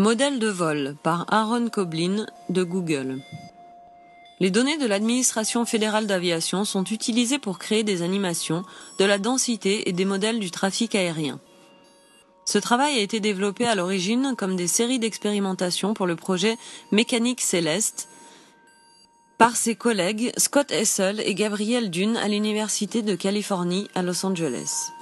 Modèle de vol par Aaron Koblin de Google. Les données de l'administration fédérale d'aviation sont utilisées pour créer des animations, de la densité et des modèles du trafic aérien. Ce travail a été développé à l'origine comme des séries d'expérimentations pour le projet Mécanique Céleste par ses collègues Scott Hessel et Gabriel Dune à l'Université de Californie à Los Angeles.